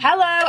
Hello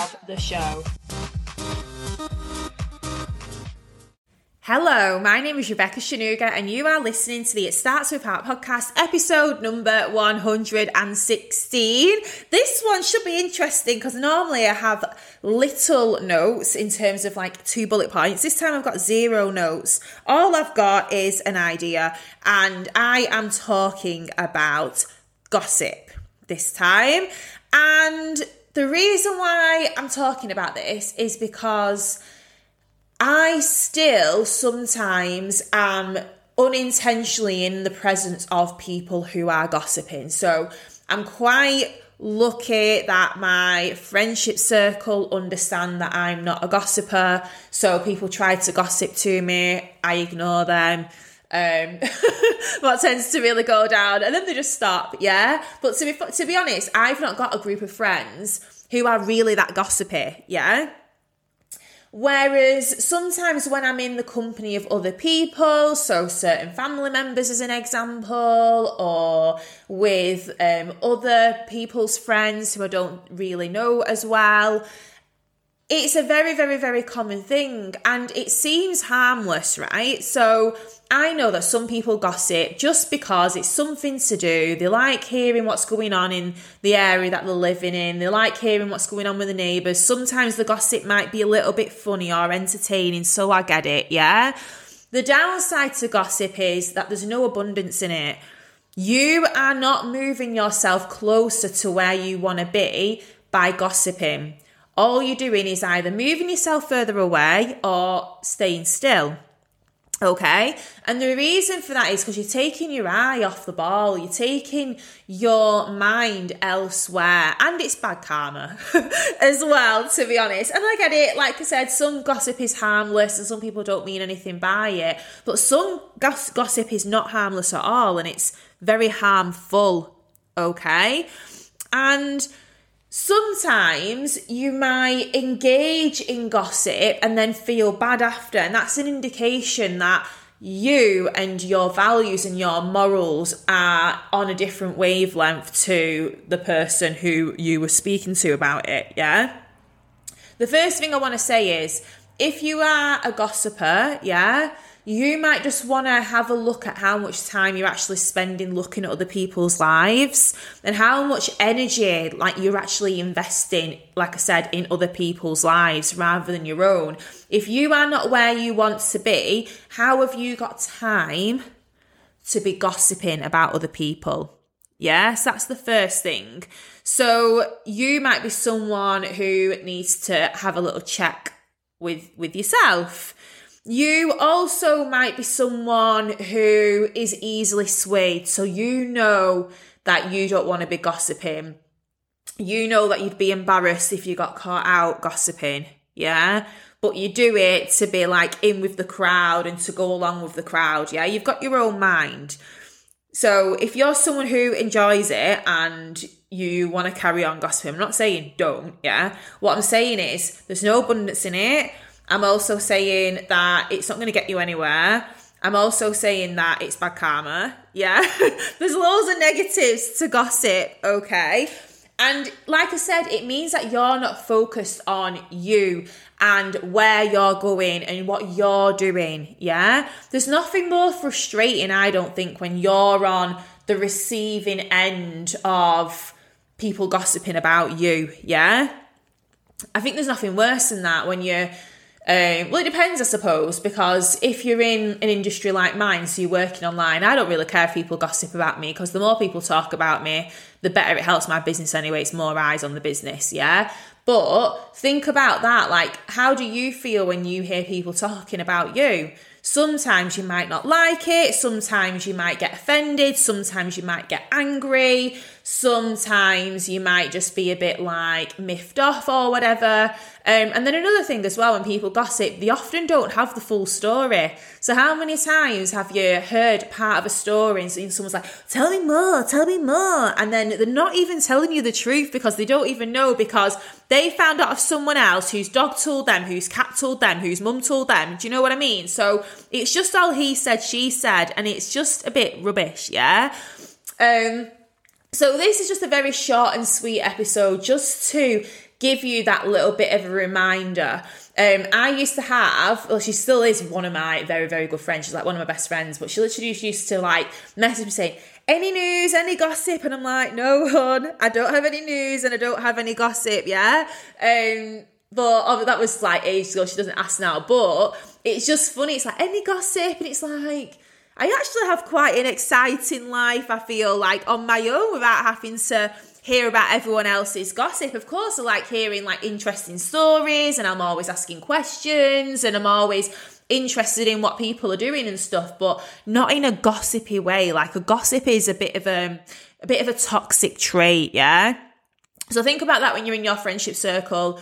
of the show. Hello, my name is Rebecca Shanuga, and you are listening to the It Starts With Heart podcast, episode number 116. This one should be interesting because normally I have little notes in terms of like two bullet points. This time I've got zero notes. All I've got is an idea, and I am talking about gossip this time. And the reason why I'm talking about this is because I still sometimes am unintentionally in the presence of people who are gossiping. So I'm quite lucky that my friendship circle understand that I'm not a gossiper. So people try to gossip to me, I ignore them. Um, what tends to really go down, and then they just stop. Yeah, but to be to be honest, I've not got a group of friends who are really that gossipy. Yeah, Whereas sometimes when I'm in the company of other people, so certain family members as an example, or with um, other people's friends who I don't really know as well, it's a very, very, very common thing and it seems harmless, right? So I know that some people gossip just because it's something to do. They like hearing what's going on in the area that they're living in, they like hearing what's going on with the neighbours. Sometimes the gossip might be a little bit funny or entertaining, so I get it, yeah? The downside to gossip is that there's no abundance in it. You are not moving yourself closer to where you want to be by gossiping all you're doing is either moving yourself further away or staying still. Okay, and the reason for that is because you're taking your eye off the ball, you're taking your mind elsewhere, and it's bad karma as well, to be honest. And I get it, like I said, some gossip is harmless and some people don't mean anything by it, but some goss- gossip is not harmless at all and it's very harmful. Okay, and Sometimes you might engage in gossip and then feel bad after, and that's an indication that you and your values and your morals are on a different wavelength to the person who you were speaking to about it, yeah? The first thing I want to say is if you are a gossiper, yeah, you might just want to have a look at how much time you're actually spending looking at other people's lives and how much energy like you're actually investing like i said in other people's lives rather than your own. If you are not where you want to be how have you got time to be gossiping about other people? Yes that's the first thing. So you might be someone who needs to have a little check with with yourself you also might be someone who is easily swayed. So you know that you don't want to be gossiping. You know that you'd be embarrassed if you got caught out gossiping. Yeah. But you do it to be like in with the crowd and to go along with the crowd. Yeah. You've got your own mind. So if you're someone who enjoys it and you want to carry on gossiping, I'm not saying don't. Yeah. What I'm saying is there's no abundance in it I'm also saying that it's not going to get you anywhere. I'm also saying that it's bad karma. Yeah. There's loads of negatives to gossip, okay? And like I said, it means that you're not focused on you and where you're going and what you're doing. Yeah. There's nothing more frustrating, I don't think, when you're on the receiving end of people gossiping about you. Yeah. I think there's nothing worse than that when you're um, well, it depends, I suppose, because if you're in an industry like mine, so you're working online, I don't really care if people gossip about me because the more people talk about me, the better it helps my business anyway. It's more eyes on the business, yeah? But think about that. Like, how do you feel when you hear people talking about you? Sometimes you might not like it, sometimes you might get offended, sometimes you might get angry, sometimes you might just be a bit like miffed off or whatever. Um, and then another thing as well, when people gossip, they often don't have the full story. So, how many times have you heard part of a story and someone's like, Tell me more, tell me more? And then they're not even telling you the truth because they don't even know because they found out of someone else whose dog told them, whose cat told them, whose mum told them. Do you know what I mean? So, it's just all he said, she said, and it's just a bit rubbish, yeah? Um, so, this is just a very short and sweet episode just to give you that little bit of a reminder. Um, I used to have, well, she still is one of my very, very good friends. She's like one of my best friends, but she literally used to like message me saying, any news, any gossip? And I'm like, no, hon, I don't have any news and I don't have any gossip, yeah? Um, but oh, that was like ages ago. She doesn't ask now, but it's just funny. It's like any gossip, and it's like, I actually have quite an exciting life, I feel like, on my own without having to hear about everyone else's gossip. Of course, I like hearing like interesting stories and I'm always asking questions and I'm always interested in what people are doing and stuff, but not in a gossipy way. Like a gossip is a bit of a a bit of a toxic trait, yeah? So think about that when you're in your friendship circle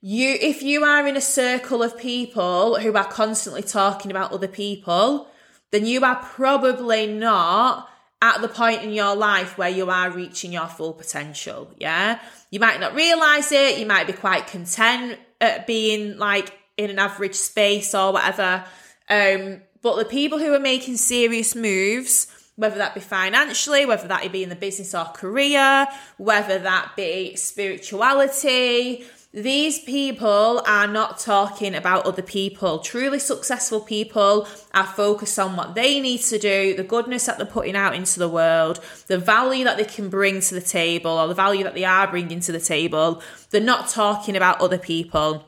you if you are in a circle of people who are constantly talking about other people then you are probably not at the point in your life where you are reaching your full potential. Yeah. You might not realize it. You might be quite content at being like in an average space or whatever. Um, but the people who are making serious moves, whether that be financially, whether that be in the business or career, whether that be spirituality, these people are not talking about other people. Truly successful people are focused on what they need to do, the goodness that they're putting out into the world, the value that they can bring to the table, or the value that they are bringing to the table. They're not talking about other people.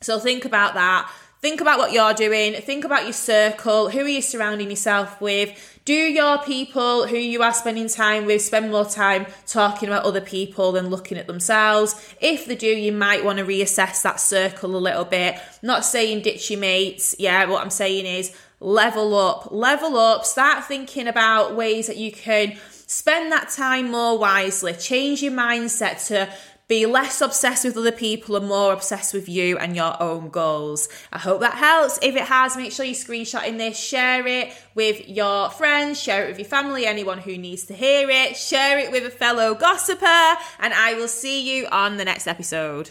So think about that. Think about what you're doing. Think about your circle. Who are you surrounding yourself with? Do your people who you are spending time with spend more time talking about other people than looking at themselves? If they do, you might want to reassess that circle a little bit. Not saying ditch your mates. Yeah, what I'm saying is level up, level up, start thinking about ways that you can spend that time more wisely, change your mindset to be less obsessed with other people and more obsessed with you and your own goals. I hope that helps. If it has, make sure you screenshot in this, share it with your friends, share it with your family, anyone who needs to hear it, share it with a fellow gossiper, and I will see you on the next episode.